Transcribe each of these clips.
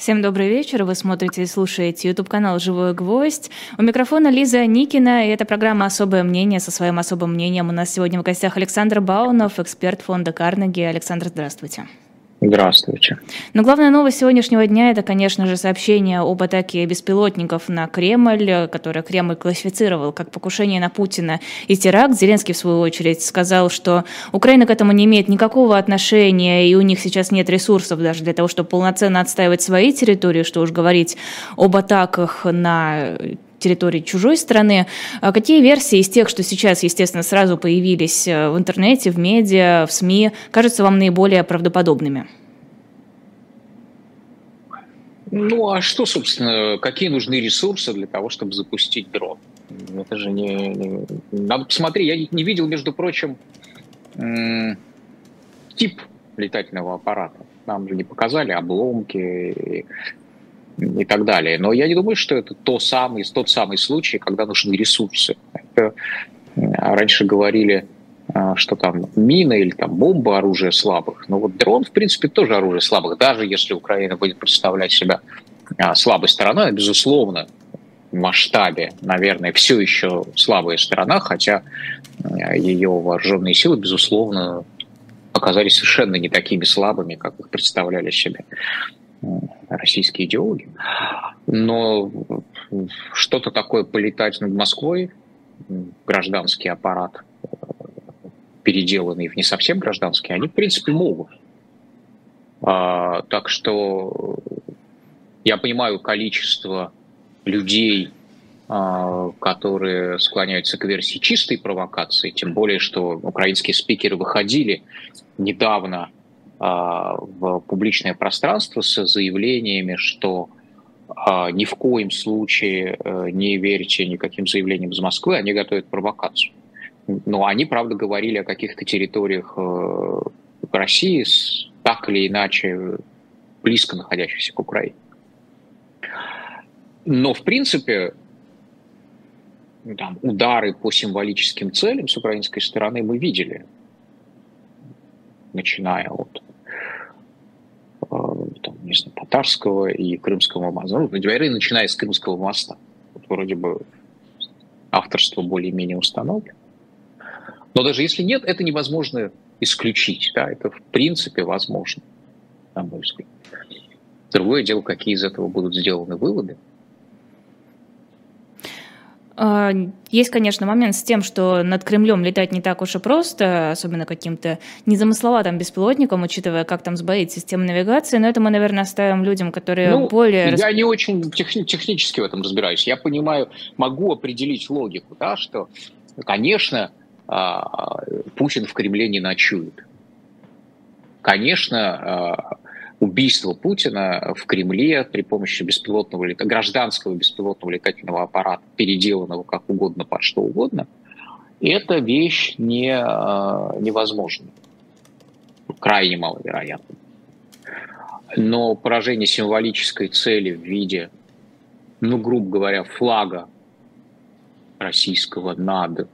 Всем добрый вечер. Вы смотрите и слушаете YouTube-канал «Живой гвоздь». У микрофона Лиза Никина, и это программа «Особое мнение». Со своим особым мнением у нас сегодня в гостях Александр Баунов, эксперт фонда «Карнеги». Александр, здравствуйте. Здравствуйте. Но главная новость сегодняшнего дня – это, конечно же, сообщение об атаке беспилотников на Кремль, которое Кремль классифицировал как покушение на Путина и теракт. Зеленский, в свою очередь, сказал, что Украина к этому не имеет никакого отношения, и у них сейчас нет ресурсов даже для того, чтобы полноценно отстаивать свои территории, что уж говорить об атаках на территории чужой страны. А какие версии из тех, что сейчас, естественно, сразу появились э, в интернете, в медиа, в СМИ, кажутся вам наиболее правдоподобными? Ну, а что, собственно, какие нужны ресурсы для того, чтобы запустить дрон? Это же не... Надо посмотреть. Я не видел, между прочим, тип летательного аппарата. Нам же не показали обломки, и так далее. Но я не думаю, что это то самый, тот самый случай, когда нужны ресурсы. Это, раньше говорили, а, что там мина или там бомба оружие слабых. Но вот дрон, в принципе, тоже оружие слабых. Даже если Украина будет представлять себя а, слабой стороной, безусловно, в масштабе, наверное, все еще слабая сторона, хотя ее вооруженные силы, безусловно, оказались совершенно не такими слабыми, как их представляли себе российские идеологи. Но что-то такое полетать над Москвой, гражданский аппарат, переделанный в не совсем гражданский, они, в принципе, могут. А, так что я понимаю количество людей, а, которые склоняются к версии чистой провокации, тем более, что украинские спикеры выходили недавно в публичное пространство с заявлениями, что а, ни в коем случае э, не верьте никаким заявлениям из Москвы, они готовят провокацию. Но они, правда, говорили о каких-то территориях э, России, так или иначе близко находящихся к Украине. Но, в принципе, там, удары по символическим целям с украинской стороны мы видели, начиная от не знаю, Татарского и Крымского моста. Ну, говоря, начиная с Крымского моста. Вот вроде бы авторство более-менее установлено. Но даже если нет, это невозможно исключить. Да? Это в принципе возможно, на мой взгляд. Другое дело, какие из этого будут сделаны выводы – есть, конечно, момент с тем, что над Кремлем летать не так уж и просто, особенно каким-то незамысловатым беспилотником, учитывая, как там сбоит система навигации, но это мы, наверное, оставим людям, которые ну, более... Я не очень техни- технически в этом разбираюсь. Я понимаю, могу определить логику, да, что, конечно, а, Путин в Кремле не ночует. Конечно, а, убийство Путина в Кремле при помощи беспилотного, гражданского беспилотного летательного аппарата, переделанного как угодно под что угодно, это вещь не, а, невозможная, крайне маловероятна. Но поражение символической цели в виде, ну, грубо говоря, флага российского над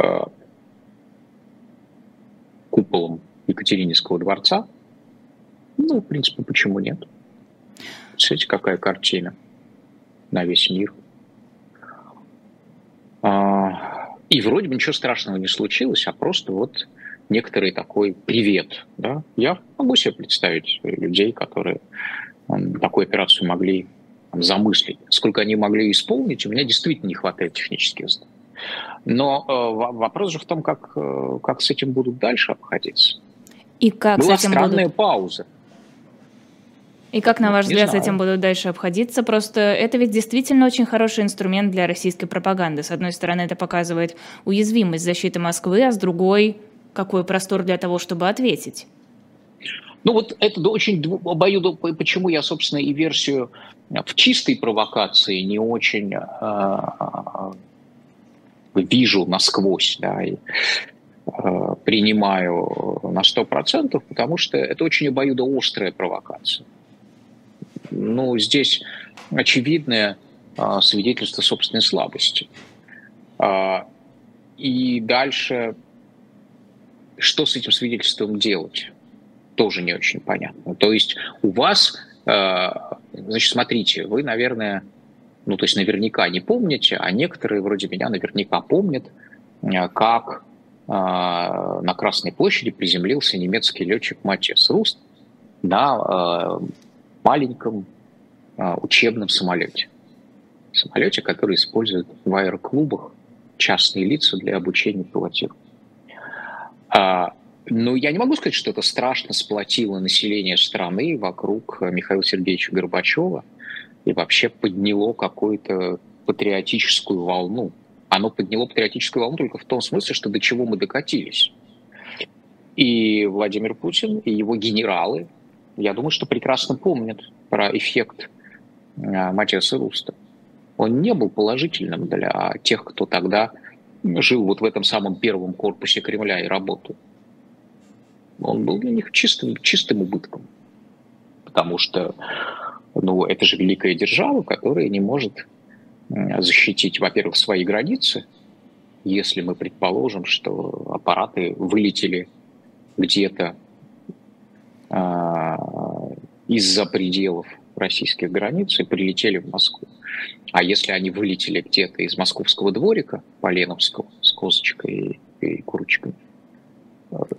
э, куполом Екатерининского дворца – ну, в принципе, почему нет? Смотрите, какая картина на весь мир. А, и вроде бы ничего страшного не случилось, а просто вот некоторый такой привет. Да? Я могу себе представить людей, которые такую операцию могли замыслить. Сколько они могли исполнить, у меня действительно не хватает технических знаний. Но э, вопрос же в том, как, э, как с этим будут дальше обходиться. И как Была с этим странная будут... пауза. И как, на ваш взгляд, с этим будут дальше обходиться? Просто это ведь действительно очень хороший инструмент для российской пропаганды. С одной стороны, это показывает уязвимость защиты Москвы, а с другой, какой простор для того, чтобы ответить. Ну вот это очень обоюдо, почему я, собственно, и версию в чистой провокации не очень э, вижу насквозь, да, и э, принимаю на 100%, потому что это очень обоюдоострая провокация ну, здесь очевидное а, свидетельство собственной слабости. А, и дальше, что с этим свидетельством делать, тоже не очень понятно. То есть у вас Значит, смотрите, вы, наверное, ну, то есть наверняка не помните, а некоторые вроде меня наверняка помнят, как на Красной площади приземлился немецкий летчик Матиас Руст на маленьком учебном самолете. Самолете, который используют в аэроклубах частные лица для обучения пилотирования. Ну, я не могу сказать, что это страшно сплотило население страны вокруг Михаила Сергеевича Горбачева и вообще подняло какую-то патриотическую волну. Оно подняло патриотическую волну только в том смысле, что до чего мы докатились. И Владимир Путин, и его генералы, я думаю, что прекрасно помнят про эффект а, Матиаса Руста. Он не был положительным для тех, кто тогда жил вот в этом самом первом корпусе Кремля и работал он был для них чистым, чистым убытком. Потому что ну, это же великая держава, которая не может защитить, во-первых, свои границы, если мы предположим, что аппараты вылетели где-то э, из-за пределов российских границ и прилетели в Москву. А если они вылетели где-то из московского дворика, Поленовского, с козочкой и, и курочками,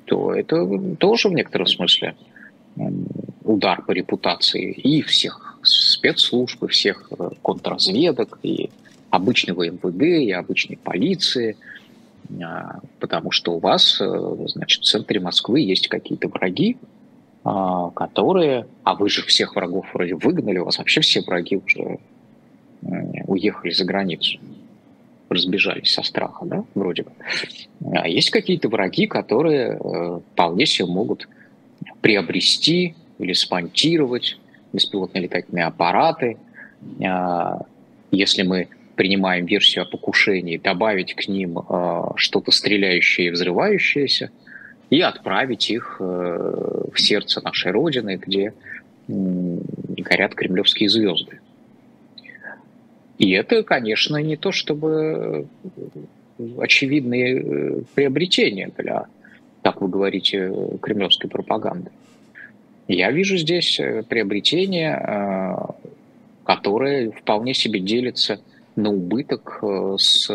то это тоже в некотором смысле удар по репутации и всех спецслужб, и всех э, контрразведок, и обычного МВД, и обычной полиции, а, потому что у вас, э, значит, в центре Москвы есть какие-то враги, а, которые, а вы же всех врагов вроде выгнали, у вас вообще все враги уже уехали за границу разбежались со страха, да, вроде бы. А есть какие-то враги, которые э, вполне себе могут приобрести или смонтировать беспилотные летательные аппараты. Э, если мы принимаем версию о покушении, добавить к ним э, что-то стреляющее и взрывающееся, и отправить их э, в сердце нашей Родины, где э, горят кремлевские звезды. И это, конечно, не то чтобы очевидные э, приобретения для, как вы говорите, кремлевской пропаганды. Я вижу здесь э, приобретение, э, которое вполне себе делится на убыток с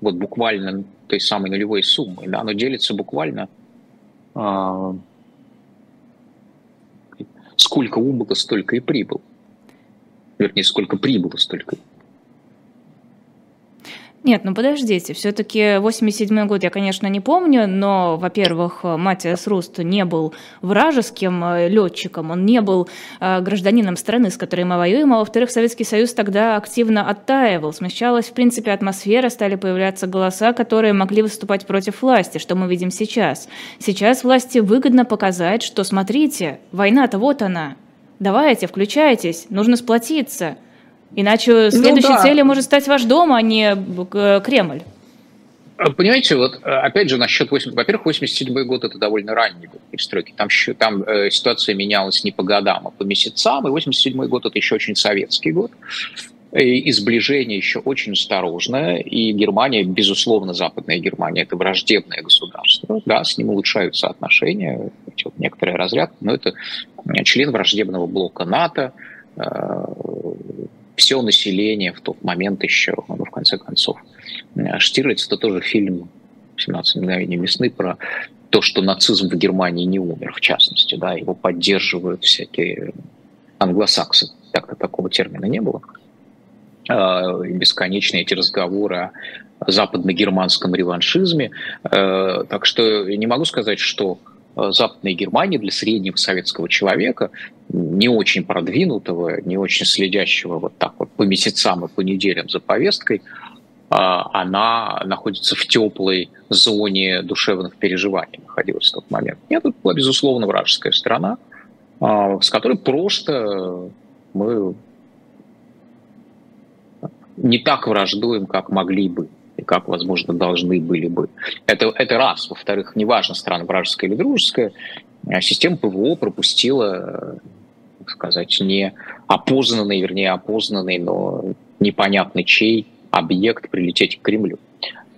вот буквально той самой нулевой суммой. Да, оно делится буквально сколько убыло, столько и прибыл. Вернее, сколько прибыло, столько и нет, ну подождите, все-таки 87 год я, конечно, не помню, но, во-первых, Матиас Руст не был вражеским э, летчиком, он не был э, гражданином страны, с которой мы воюем, а во-вторых, Советский Союз тогда активно оттаивал, смещалась, в принципе, атмосфера, стали появляться голоса, которые могли выступать против власти, что мы видим сейчас. Сейчас власти выгодно показать, что, смотрите, война-то вот она, давайте, включайтесь, нужно сплотиться – Иначе следующей ну, да. целью может стать ваш дом, а не э, Кремль. А, понимаете, вот э, опять же насчет 8, во-первых, 87 год это довольно ранний год перестройки. Там, там э, ситуация менялась не по годам, а по месяцам. И 87 год это еще очень советский год. И сближение еще очень осторожное. И Германия, безусловно, Западная Германия, это враждебное государство. Да, с ним улучшаются отношения, вот некоторые разряд, но это член враждебного блока НАТО, все население в тот момент еще, ну, в конце концов. Э, Штирлиц это тоже фильм «17 мгновений весны» про то, что нацизм в Германии не умер, в частности, да, его поддерживают всякие англосаксы. Так-то такого термина не было. А, бесконечные эти разговоры о западно-германском реваншизме. Э, так что я не могу сказать, что Западной Германии для среднего советского человека, не очень продвинутого, не очень следящего вот так вот по месяцам и по неделям за повесткой, а, она находится в теплой зоне душевных переживаний, находилась в тот момент. Нет, это была, безусловно, вражеская страна, а, с которой просто мы не так враждуем, как могли бы и как, возможно, должны были бы. Это, это раз. Во-вторых, неважно, страна вражеская или дружеская, а система ПВО пропустила, так сказать, не опознанный, вернее, опознанный, но непонятный чей объект прилететь к Кремлю.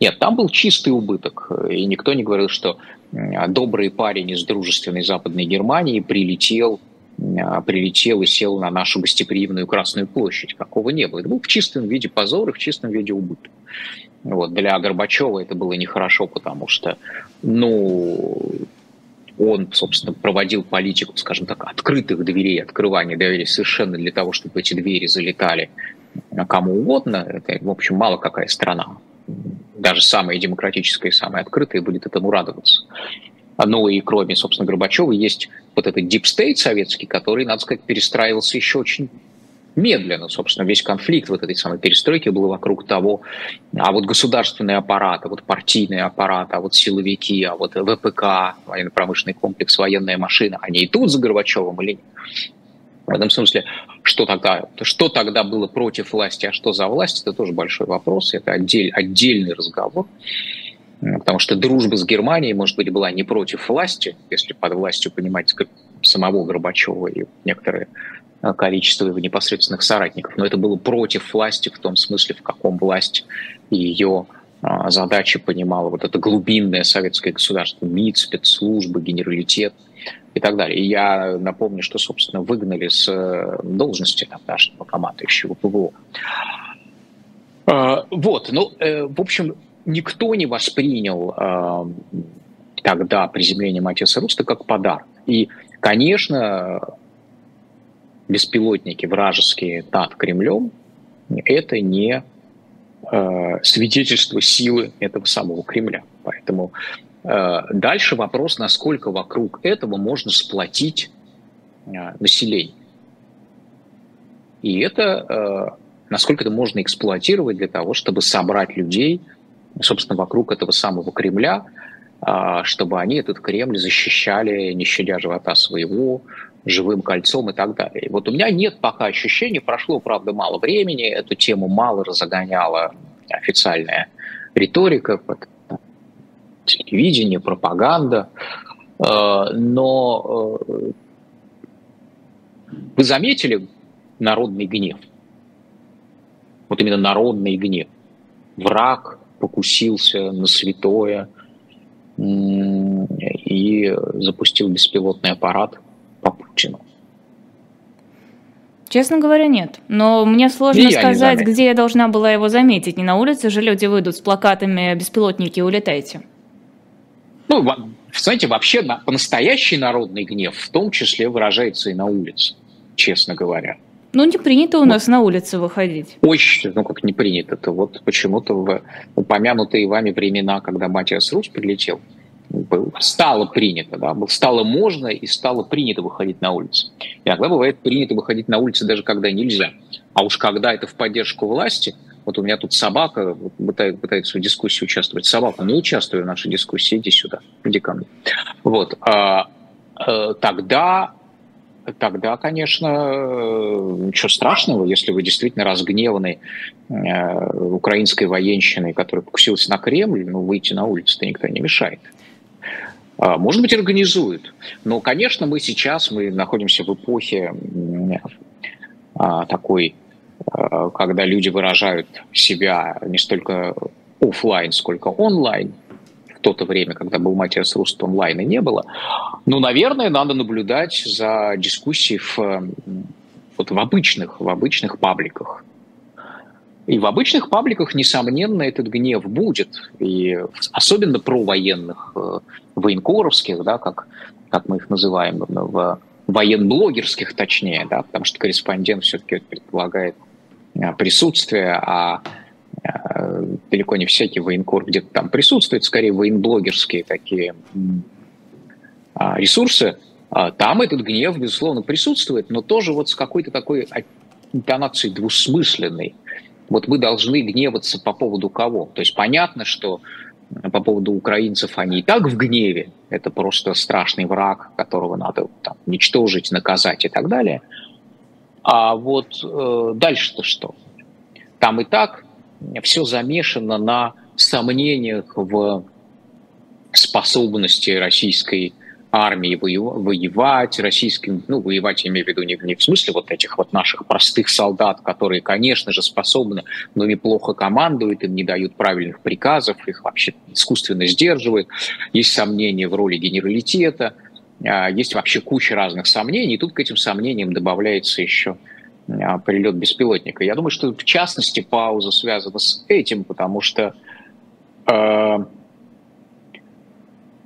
Нет, там был чистый убыток, и никто не говорил, что добрый парень из дружественной Западной Германии прилетел прилетел и сел на нашу гостеприимную Красную площадь. Какого не было. Это был в чистом виде позор и в чистом виде убыток. Вот, для Горбачева это было нехорошо, потому что, ну, он, собственно, проводил политику, скажем так, открытых дверей, открывания дверей совершенно для того, чтобы эти двери залетали кому угодно. Это, в общем, мало какая страна, даже самая демократическая и самая открытая, будет этому радоваться. Ну и кроме, собственно, Горбачева, есть вот этот state советский, который, надо сказать, перестраивался еще очень медленно, собственно, весь конфликт вот этой самой перестройки был вокруг того, а вот государственный аппарат, а вот партийный аппарат, а вот силовики, а вот ВПК, военно-промышленный комплекс, военная машина, они идут за Горбачевым или нет? В этом смысле, что тогда, что тогда было против власти, а что за власть, это тоже большой вопрос, это отдель, отдельный разговор. Потому что дружба с Германией, может быть, была не против власти, если под властью понимать самого Горбачева и некоторые Э, количество его непосредственных соратников, но это было против власти в том смысле, в каком власть и ее а, задачи понимала вот это глубинное советское государство, МИД, спецслужбы, генералитет и так далее. И я напомню, что, собственно, выгнали с э, должности тогдашнего командующего ПВО. Вот, ну, э, в общем, никто не воспринял тогда приземление Матиаса Руста как подарок. И, конечно, беспилотники вражеские над Кремлем, это не э, свидетельство силы этого самого Кремля. Поэтому э, дальше вопрос, насколько вокруг этого можно сплотить э, население. И это, э, насколько это можно эксплуатировать для того, чтобы собрать людей, собственно, вокруг этого самого Кремля, чтобы они этот Кремль защищали, не щадя живота своего, живым кольцом и так далее. Вот у меня нет пока ощущения, прошло, правда, мало времени, эту тему мало разгоняла официальная риторика, телевидение, пропаганда, э, но э, вы заметили народный гнев? Вот именно народный гнев. Враг покусился на святое и запустил беспилотный аппарат – по Путину? Честно говоря, нет. Но мне сложно и сказать, где я должна была его заметить. Не на улице же люди выйдут с плакатами «Беспилотники, улетайте». Ну, знаете, вообще по-настоящий народный гнев в том числе выражается и на улице, честно говоря. Ну, не принято у вот. нас на улице выходить. Очень, ну как не принято. Это вот почему-то в упомянутые вами времена, когда Матиас Рус прилетел, был, стало принято, да, стало можно и стало принято выходить на улицу. Иногда бывает принято выходить на улицу даже когда нельзя. А уж когда это в поддержку власти, вот у меня тут собака пытается, пытается в дискуссии участвовать. Собака, не участвуй в нашей дискуссии, иди сюда, иди ко мне. Вот. А, а, тогда, тогда, конечно, ничего страшного, если вы действительно разгневаны э, украинской военщиной, которая покусилась на Кремль, ну, выйти на улицу-то никто не мешает. А, может быть, организуют. Но, конечно, мы сейчас мы находимся в эпохе а, такой, а, когда люди выражают себя не столько офлайн, сколько онлайн. В то-то время, когда был Матиас Руст, онлайна не было. Но, наверное, надо наблюдать за дискуссией в, вот в обычных, в обычных пабликах. И в обычных пабликах, несомненно, этот гнев будет. И особенно про военных, э, военкоровских, да, как, как мы их называем, в военблогерских точнее, да, потому что корреспондент все-таки предполагает э, присутствие, а далеко не всякий военкор где-то там присутствует, скорее военблогерские такие а, ресурсы, а там этот гнев, безусловно, присутствует, но тоже вот с какой-то такой интонацией двусмысленной вот мы должны гневаться по поводу кого? То есть понятно, что э, по поводу украинцев они и так в гневе, это просто страшный враг, которого надо там, уничтожить, наказать и так далее. А вот э, дальше-то что? Там и так все замешано на сомнениях в способности российской армии воевать, российским, ну, воевать я имею в виду не, не в смысле вот этих вот наших простых солдат, которые, конечно же, способны, но неплохо командуют, им не дают правильных приказов, их вообще искусственно сдерживают. Есть сомнения в роли генералитета. есть вообще куча разных сомнений, и тут к этим сомнениям добавляется еще прилет беспилотника. Я думаю, что в частности пауза связана с этим, потому что э,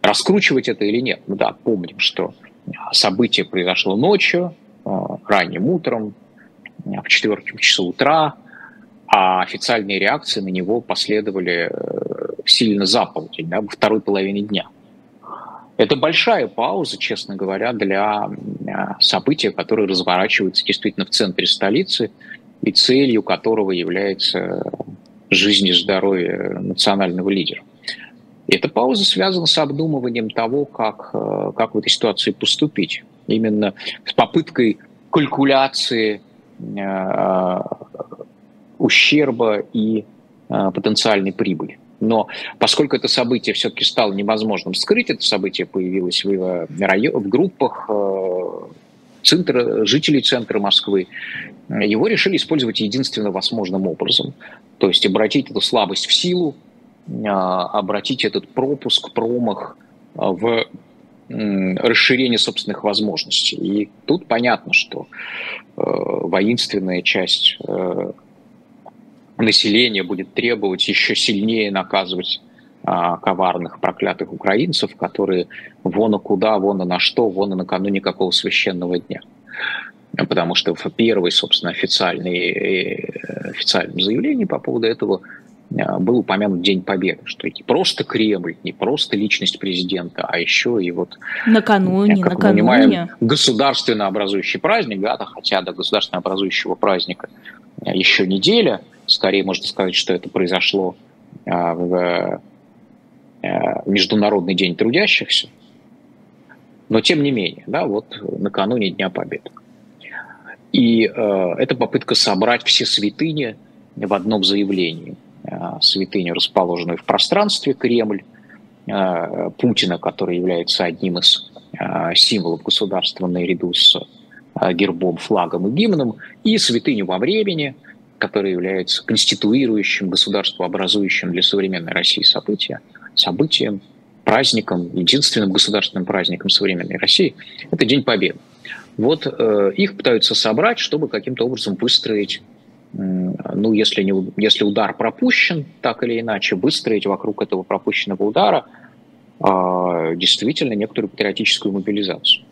раскручивать это или нет. Ну да, помним, что событие произошло ночью, э, ранним утром, в 4 часу утра, а официальные реакции на него последовали э, сильно за полдень, да, во второй половине дня. Это большая пауза, честно говоря, для э, события, которое разворачивается действительно в центре столицы и целью которого является жизнь и здоровье национального лидера. И эта пауза связана с обдумыванием того, как, э, как в этой ситуации поступить. Именно с попыткой калькуляции э, ущерба и э, потенциальной прибыли. Но поскольку это событие все-таки стало невозможным скрыть, это событие появилось в, в группах э, центра, жителей центра Москвы, его решили использовать единственно возможным образом. То есть обратить эту слабость в силу, э, обратить этот пропуск, промах в расширение собственных возможностей. И тут понятно, что э, воинственная часть э, население будет требовать еще сильнее наказывать а, коварных, проклятых украинцев, которые вон и куда, вон и на что, вон и накануне какого священного дня. Потому что в первой, собственно, официальной, э, официальном заявлении по поводу этого а, был упомянут День Победы, что не просто Кремль, не просто личность президента, а еще и вот... Накануне, как накануне. Мы понимаем, государственно образующий праздник, да, хотя до государственно образующего праздника еще неделя – Скорее можно сказать, что это произошло а, в э, Международный день трудящихся. Но тем не менее, да, вот накануне Дня Победы. И э, это попытка собрать все святыни в одном заявлении. Э, святыни, расположенные в пространстве, Кремль, э, Путина, который является одним из э, символов государства наряду с э, гербом, флагом и гимном, и святыню во времени – которое является конституирующим, государствообразующим для современной России события, событием, праздником, единственным государственным праздником современной России, это День Победы. Вот э, их пытаются собрать, чтобы каким-то образом выстроить, э, ну, если, не, если удар пропущен, так или иначе, выстроить вокруг этого пропущенного удара э, действительно некоторую патриотическую мобилизацию.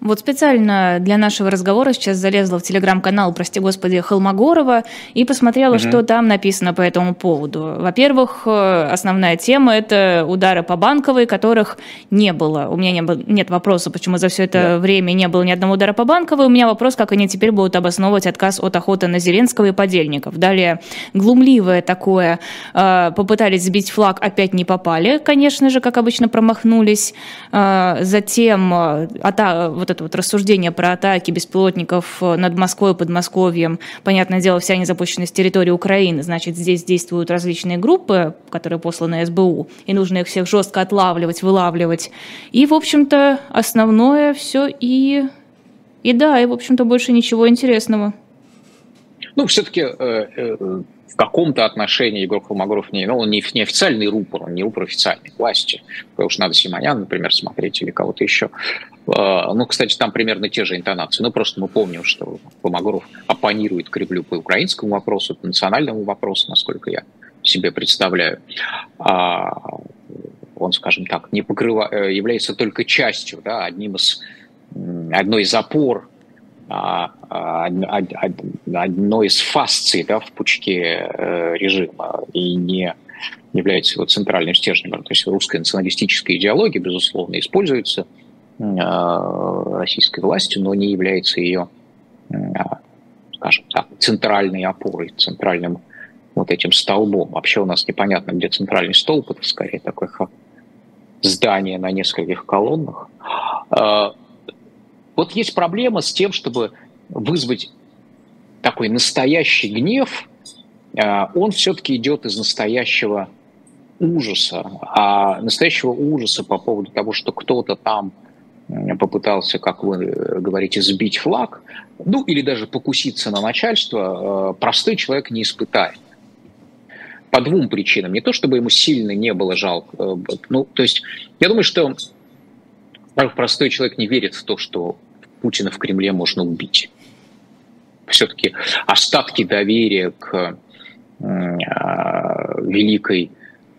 Вот специально для нашего разговора сейчас залезла в телеграм-канал, прости господи, Холмогорова и посмотрела, угу. что там написано по этому поводу. Во-первых, э, основная тема – это удары по банковой, которых не было. У меня не было, нет вопроса, почему за все это да. время не было ни одного удара по банковой. У меня вопрос, как они теперь будут обосновывать отказ от охоты на Зеленского и подельников. Далее, глумливое такое, э, попытались сбить флаг, опять не попали, конечно же, как обычно, промахнулись. Э, затем, вот вот это вот рассуждение про атаки беспилотников э, над Москвой и Подмосковьем, понятное дело, вся с территории Украины, значит, здесь действуют различные группы, которые посланы СБУ, и нужно их всех жестко отлавливать, вылавливать. И, в общем-то, основное все и... И да, и, в общем-то, больше ничего интересного. Ну, все-таки э, э, в каком-то отношении Егор Холмогоров не, ну, он не, не официальный рупор, он не рупор официальной власти. Потому что надо Симонян, например, смотреть или кого-то еще. А, ну, кстати, там примерно те же интонации. Ну, просто мы помним, что Холмогоров оппонирует Кремлю по украинскому вопросу, по национальному вопросу, насколько я себе представляю. А он, скажем так, не покрыва... Э, является только частью, да, одним из, одной из опор одной из фасций да, в пучке э, режима и не является его центральным стержнем. То есть русская националистическая идеология, безусловно, используется а, российской властью, но не является ее, скажем так, центральной опорой, центральным вот этим столбом. Вообще у нас непонятно, где центральный столб, это скорее такое здание на нескольких колоннах. Вот есть проблема с тем, чтобы вызвать такой настоящий гнев, а, он все-таки идет из настоящего ужаса. А настоящего ужаса по поводу того, что кто-то там попытался, как вы говорите, сбить флаг, ну или даже покуситься на начальство, а, простой человек не испытает. по двум причинам. Не то, чтобы ему сильно не было жалко. Ну, то есть, я думаю, что простой человек не верит в то, что Путина в Кремле можно убить. Все-таки остатки доверия к великой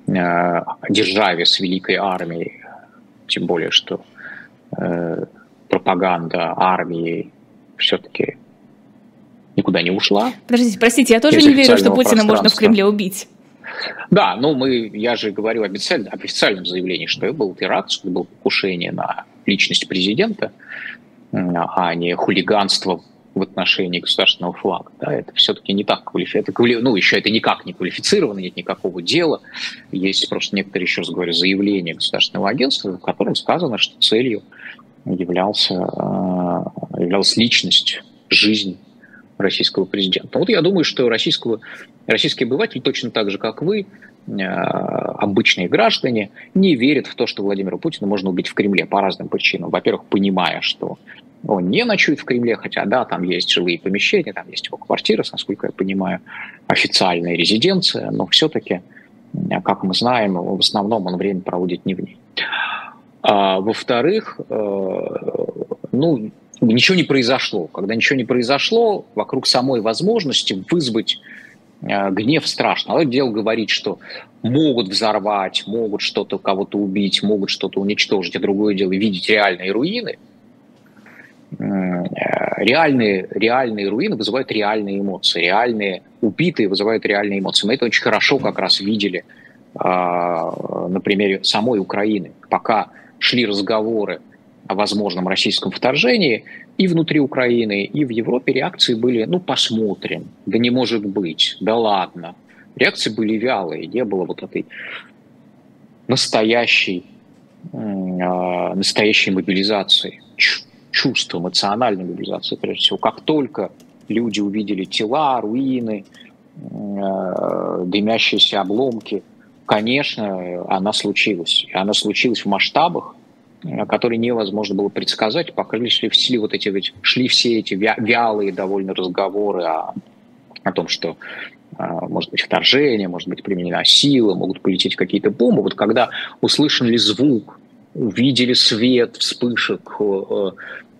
державе с великой армией, тем более, что пропаганда армии все-таки никуда не ушла. Подождите, простите, я тоже не верю, что Путина можно в Кремле убить. Да, ну мы, я же говорю официально, официальном заявлении, что это был теракт, что это было покушение на личность президента, а не хулиганство в отношении государственного флага. Да, это все-таки не так квалифицировано. Ну, еще это никак не квалифицировано, нет никакого дела. Есть просто некоторые, еще раз говорю, заявления государственного агентства, в котором сказано, что целью являлся, э, являлась личность, жизнь российского президента. Вот я думаю, что российского, российский обыватель точно так же, как вы, обычные граждане, не верят в то, что Владимира Путина можно убить в Кремле по разным причинам. Во-первых, понимая, что он не ночует в Кремле, хотя, да, там есть жилые помещения, там есть его квартира, насколько я понимаю, официальная резиденция, но все-таки, э, как мы знаем, в основном он время проводит не в ней. А, во-вторых, э, ну, ничего не произошло. Когда ничего не произошло, вокруг самой возможности вызвать э, гнев страшно. Одно дело говорить, что могут взорвать, могут что-то кого-то убить, могут что-то уничтожить, а другое дело видеть реальные руины. Э, реальные, реальные руины вызывают реальные эмоции, реальные убитые вызывают реальные эмоции. Мы это очень хорошо как раз видели а, на примере самой Украины. Пока шли разговоры о возможном российском вторжении, и внутри Украины, и в Европе реакции были, ну, посмотрим, да не может быть, да ладно. Реакции были вялые, не было вот этой настоящей, э, настоящей мобилизации, чувства, эмоциональной мобилизации, прежде всего. Как только люди увидели тела, руины, э, дымящиеся обломки, конечно, она случилась. И она случилась в масштабах, Э, который невозможно было предсказать, пока шли, шли вот эти, шли все эти вялые довольно разговоры о, о том, что а, может быть вторжение, может быть применена сила, могут полететь какие-то бомбы. Вот когда услышали звук, увидели свет вспышек, э,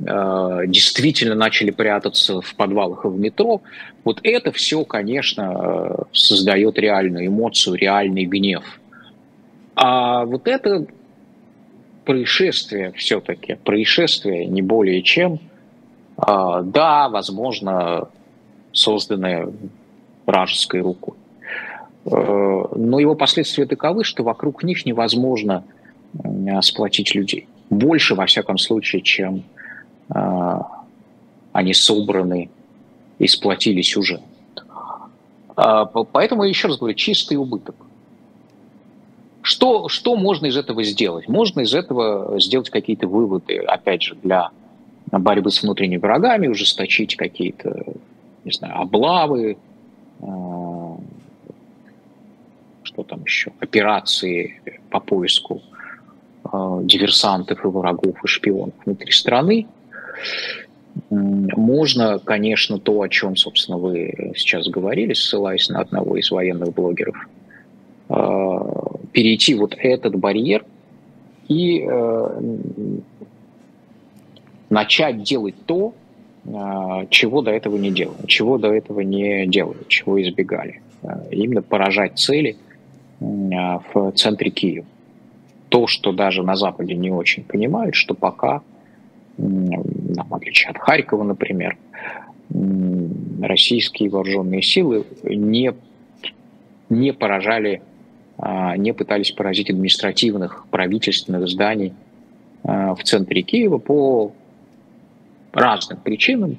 э, действительно начали прятаться в подвалах и в метро, вот это все, конечно, создает реальную эмоцию, реальный гнев. А вот это происшествие все-таки, происшествие не более чем. А, да, возможно, созданное вражеской рукой. Э, но его последствия таковы, что вокруг них невозможно сплотить людей. Больше, во всяком случае, чем а, они собраны и сплотились уже. А, поэтому, еще раз говорю, чистый убыток. Что, что можно из этого сделать? Можно из этого сделать какие-то выводы, опять же, для борьбы с внутренними врагами, ужесточить какие-то, не знаю, облавы, э, что там еще, операции по поиску э, диверсантов и врагов и шпионов внутри страны. Можно, конечно, то, о чем, собственно, вы сейчас говорили, ссылаясь на одного из военных блогеров – Э, перейти вот этот барьер и э, начать делать то, э, чего до этого не делали, чего до этого не делали, чего избегали. Именно поражать цели в центре Киева. То, что даже на Западе не очень понимают, что пока, в отличие от Харькова, например, российские вооруженные силы не, не поражали не пытались поразить административных, правительственных зданий а, в центре Киева по разным причинам.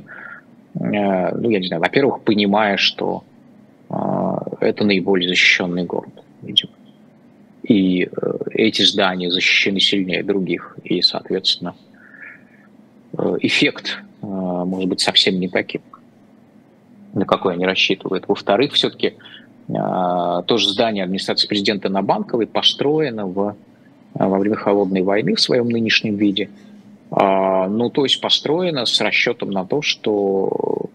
А, ну, я не знаю, во-первых, понимая, что это наиболее защищенный город, видимо. И э, эти здания защищены сильнее других, и, соответственно, э, эффект может быть совсем не таким, на какой они рассчитывают. Во-вторых, все-таки а, тоже здание администрации президента на Банковой построено в, а, во время Холодной войны в своем нынешнем виде. А, ну, то есть построено с расчетом на то, что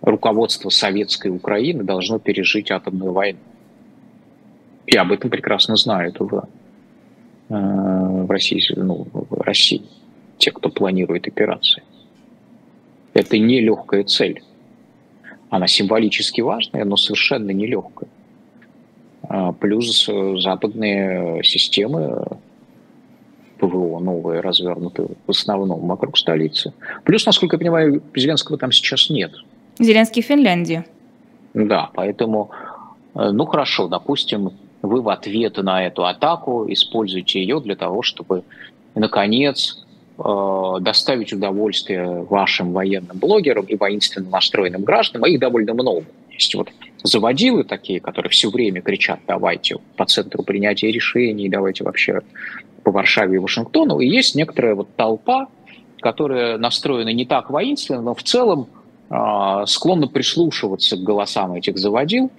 руководство советской Украины должно пережить атомную войну. И об этом прекрасно знают в, в России, ну, в России, те, кто планирует операции. Это не легкая цель. Она символически важная, но совершенно нелегкая. А, плюс западные системы ПВО новые развернуты в основном вокруг столицы. Плюс, насколько я понимаю, Зеленского там сейчас нет. Зеленский в Финляндии. Да, поэтому, э, ну хорошо, допустим, вы в ответ на эту атаку используете ее для того, чтобы, наконец, э, доставить удовольствие вашим военным блогерам и воинственно настроенным гражданам, а их довольно много. Есть вот заводилы такие, которые все время кричат, давайте по центру принятия решений, давайте вообще по Варшаве и Вашингтону, и есть некоторая вот толпа, которая настроена не так воинственно, но в целом э, склонна прислушиваться к голосам этих заводил,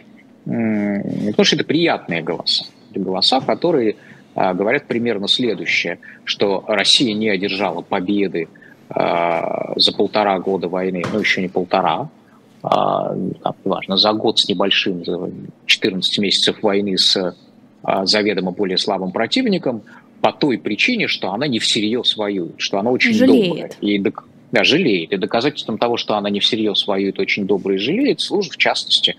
э, потому что это приятные голоса. Это голоса, которые э, говорят примерно следующее, что Россия не одержала победы э, за полтора года войны, ну еще не полтора, а, важно, за год с небольшим, за 14 месяцев войны с а, заведомо более слабым противником, по той причине, что она не всерьез воюет, что она очень жалеет. добрая. И, да, жалеет. И доказательством того, что она не всерьез воюет, очень добрая и жалеет, служит, в частности,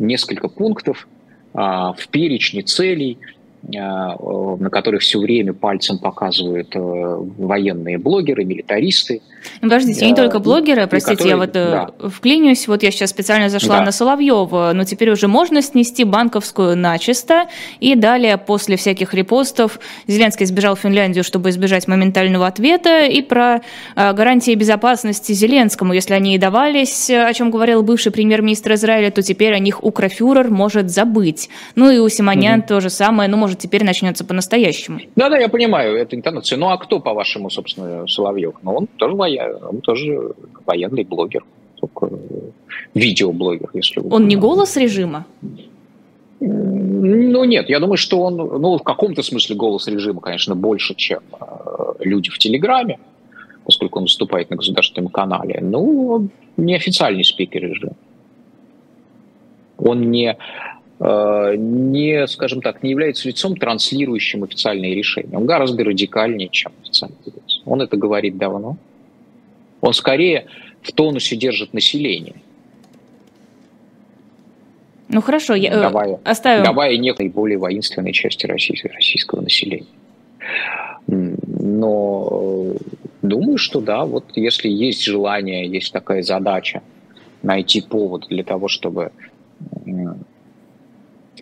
несколько пунктов а, в перечне целей, а, на которых все время пальцем показывают э, военные блогеры, милитаристы. Ну, подождите, не только блогеры, простите, которые, я вот э, да. вклинюсь, вот я сейчас специально зашла да. на Соловьева, но теперь уже можно снести банковскую начисто, и далее после всяких репостов Зеленский сбежал в Финляндию, чтобы избежать моментального ответа, и про э, гарантии безопасности Зеленскому, если они и давались, о чем говорил бывший премьер-министр Израиля, то теперь о них Укрофюрер может забыть. Ну и у Симонян угу. то же самое, ну, может, теперь начнется по-настоящему. Да-да, я понимаю эту интонацию. Ну, а кто, по-вашему, собственно, Соловьев? Ну, он тоже, воя... он тоже военный блогер, только видеоблогер, если вы Он не голос режима? Ну, нет, я думаю, что он, ну, в каком-то смысле голос режима, конечно, больше, чем э, люди в Телеграме, поскольку он выступает на государственном канале. Ну, он неофициальный спикер режима. Он не Э, не, скажем так, не является лицом, транслирующим официальные решения. Он гораздо радикальнее, чем официальный лиц. Он это говорит давно. Он скорее в тонусе держит население. Ну хорошо, я э, давая, оставим. Давая некой более воинственной части российского, российского населения. Но э, думаю, что да, вот если есть желание, есть такая задача найти повод для того, чтобы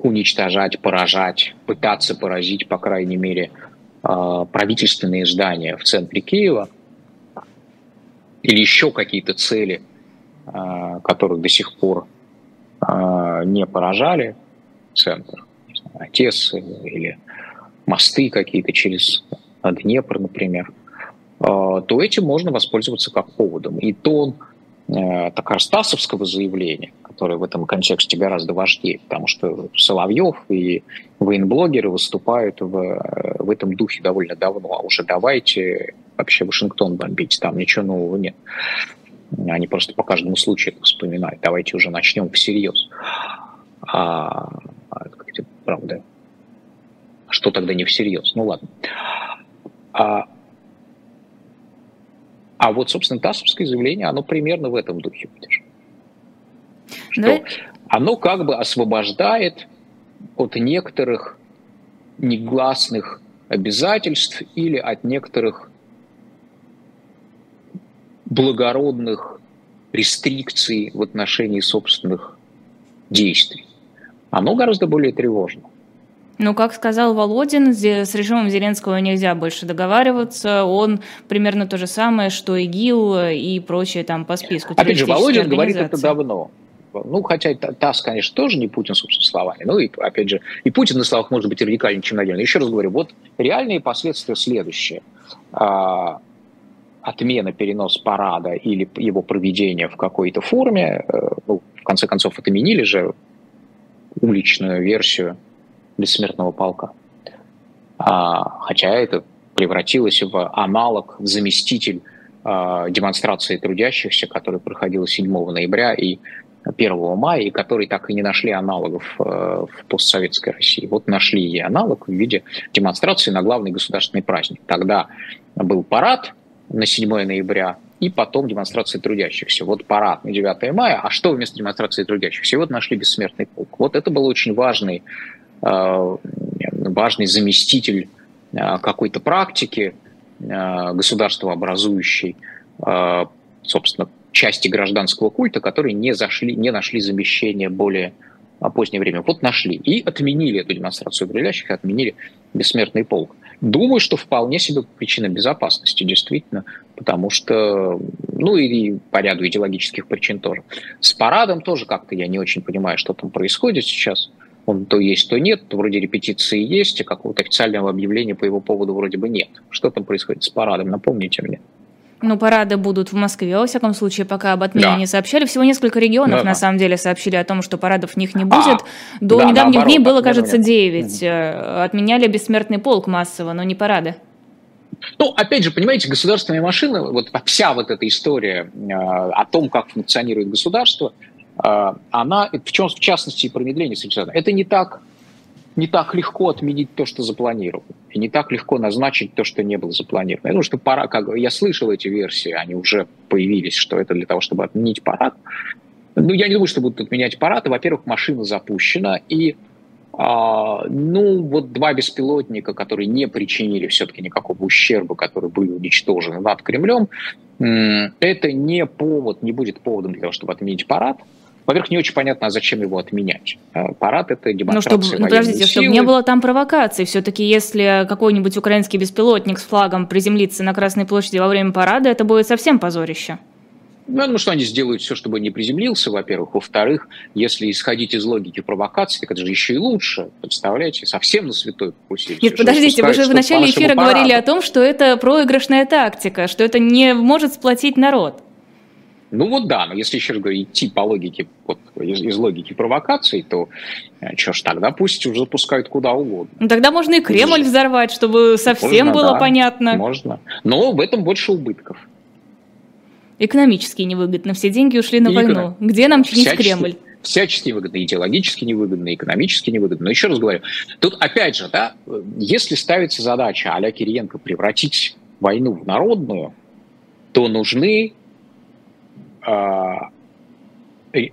уничтожать, поражать, пытаться поразить, по крайней мере, а, правительственные здания в центре Киева или еще какие-то цели, а, которых до сих пор а, не поражали. Центр, Одессы или мосты какие-то через Днепр, например, то этим можно воспользоваться как поводом. И тон э, Стасовского заявления, которое в этом контексте гораздо важнее, потому что Соловьев и военблогеры выступают в, в этом духе довольно давно, а уже давайте вообще Вашингтон бомбить, там ничего нового нет. Они просто по каждому случаю это вспоминают. Давайте уже начнем всерьез. А, а правда, что тогда не всерьез? Ну ладно. А, а вот, собственно, ТАССовское заявление, оно примерно в этом духе. Что да? оно как бы освобождает от некоторых негласных обязательств или от некоторых благородных рестрикций в отношении собственных действий. Оно гораздо более тревожно. Ну, как сказал Володин, с режимом Зеленского нельзя больше договариваться. Он примерно то же самое, что ИГИЛ и прочее там по списку. Опять же, Володин говорит это давно. Ну, хотя ТАСС, конечно, тоже не Путин, собственно, словами. Ну, и, опять же, и Путин на словах может быть радикальнее, чем Надежда. Еще раз говорю, вот реальные последствия следующие. А, отмена, перенос парада или его проведение в какой-то форме, э, ну, в конце концов, отменили же уличную версию бессмертного полка. А, хотя это превратилось в аналог, в заместитель а, демонстрации трудящихся, которая проходила 7 ноября и 1 мая, и который так и не нашли аналогов э, в постсоветской России. Вот нашли ей аналог в виде демонстрации на главный государственный праздник. Тогда был парад на 7 ноября, и потом демонстрации трудящихся. Вот парад на 9 мая, а что вместо демонстрации трудящихся? И вот нашли бессмертный полк. Вот это был очень важный, э, важный заместитель э, какой-то практики государства образующей, собственно, части гражданского культа, которые не, зашли, не нашли замещения более позднее время. Вот нашли. И отменили эту демонстрацию брелящих, отменили бессмертный полк. Думаю, что вполне себе причина безопасности, действительно, потому что, ну и по ряду идеологических причин тоже. С парадом тоже как-то я не очень понимаю, что там происходит сейчас. Он то есть, то нет, вроде репетиции есть, а какого-то официального объявления по его поводу вроде бы нет. Что там происходит с парадом, напомните мне. Ну, парады будут в Москве, во всяком случае, пока об отмене да. не сообщали. Всего несколько регионов, да, на да. самом деле, сообщили о том, что парадов в них не будет. А, До да, недавних наоборот, дней было, кажется, 9. Угу. Отменяли бессмертный полк массово, но не парады. Ну, опять же, понимаете, государственная машина, вот вся вот эта история э, о том, как функционирует государство, э, она, в чем, в частности, и промедление это не так не так легко отменить то, что запланировано, и не так легко назначить то, что не было запланировано. Я думаю, что пора, как я слышал эти версии, они уже появились, что это для того, чтобы отменить парад. Ну, я не думаю, что будут отменять парад. Во-первых, машина запущена, и а, ну, вот два беспилотника, которые не причинили все-таки никакого ущерба, которые были уничтожены над Кремлем, это не повод, не будет поводом для того, чтобы отменить парад. Во-первых, не очень понятно, а зачем его отменять. Э, парад – это демонстрация ну, чтобы, ну, подождите, силы. чтобы не было там провокаций. Все-таки если какой-нибудь украинский беспилотник с флагом приземлится на Красной площади во время парада, это будет совсем позорище. Ну, ну, что они сделают все, чтобы не приземлился, во-первых. Во-вторых, если исходить из логики провокации, так это же еще и лучше. Представляете, совсем на святой покусились. Нет, подождите, вы же в начале эфира параду. говорили о том, что это проигрышная тактика, что это не может сплотить народ. Ну вот да, но если еще раз говорю, идти по логике, вот, из, из логики провокаций, то э, что ж, тогда пусть уже запускают куда угодно. Ну, тогда можно и Кремль взорвать, чтобы совсем можно, было да, понятно. Можно, но в этом больше убытков. Экономически невыгодно, все деньги ушли на и войну. Эконом... Где нам чинить всячески, Кремль? Всячески невыгодно, идеологически невыгодно, экономически невыгодно. Но еще раз говорю, тут опять же, да, если ставится задача а Кириенко превратить войну в народную, то нужны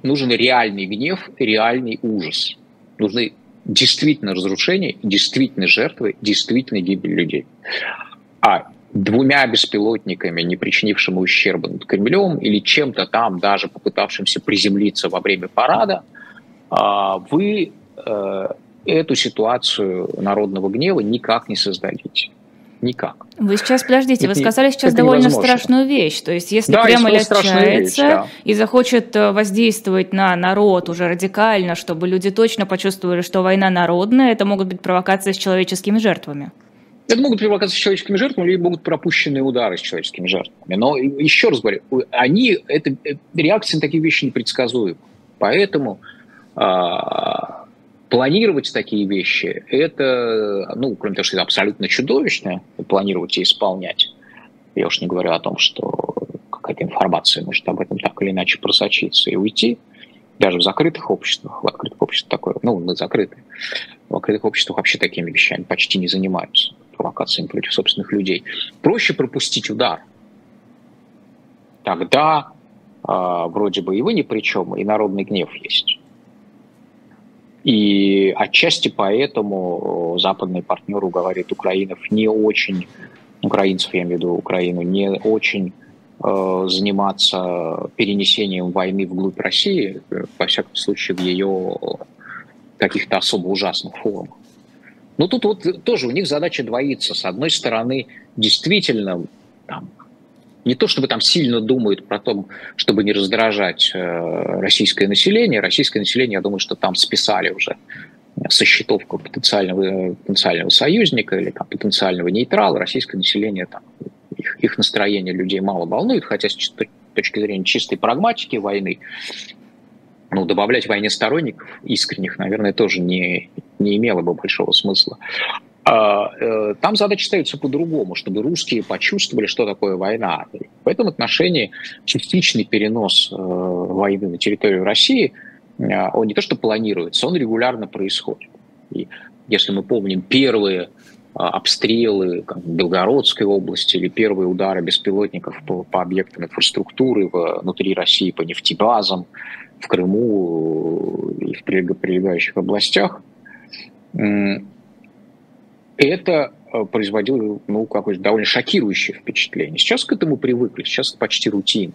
нужен реальный гнев, реальный ужас. Нужны действительно разрушения, действительно жертвы, действительно гибель людей. А двумя беспилотниками, не причинившими ущерба над Кремлем или чем-то там, даже попытавшимся приземлиться во время парада, а, вы э, эту ситуацию народного гнева никак не создадите. Никак. Вы сейчас, подождите, это, вы сказали сейчас довольно невозможно. страшную вещь. То есть, если да, Кремль отчается вещь, да. и захочет э, воздействовать на народ уже радикально, чтобы люди точно почувствовали, что война народная, это могут быть провокации с человеческими жертвами. Это могут быть провокации с человеческими жертвами, или могут пропущенные удары с человеческими жертвами. Но еще раз говорю, они, это, э, реакции на такие вещи непредсказуемы. Поэтому а, планировать такие вещи, это, ну, кроме того, что это абсолютно чудовищно, планировать и исполнять. Я уж не говорю о том, что какая-то информация может об этом так или иначе просочиться и уйти. Даже в закрытых обществах, в открытых обществах такое, ну, мы закрыты. В открытых обществах вообще такими вещами почти не занимаются, провокациями против собственных людей. Проще пропустить удар. Тогда э, вроде бы и вы ни при чем, и народный гнев есть. И отчасти поэтому э, западный партнер уговаривает украинцев не очень, украинцев, я имею в виду Украину, не очень э, заниматься перенесением войны вглубь России, э, во всяком случае, в ее каких-то особо ужасных формах. Но тут вот тоже у них задача двоится. С одной стороны, действительно, там, не то чтобы там сильно думают про то, чтобы не раздражать э, российское население. Российское население, я думаю, что там списали уже со счетов потенциального, потенциального союзника или там, потенциального нейтрала. Российское население, там, их, их настроение людей мало волнует, хотя с точки зрения чистой прагматики войны, ну, добавлять войне сторонников искренних, наверное, тоже не, не имело бы большого смысла. А, э, там задача ставится по-другому, чтобы русские почувствовали, что такое война. В этом отношении частичный перенос э, войны на территорию России, э, он не то что планируется, он регулярно происходит. И если мы помним первые обстрелы как, в Белгородской области или первые удары беспилотников по, по объектам инфраструктуры внутри России, по нефтебазам, в Крыму и в прилегающих областях, это э, производило ну, какое-то довольно шокирующее впечатление. Сейчас к этому привыкли, сейчас это почти рутин.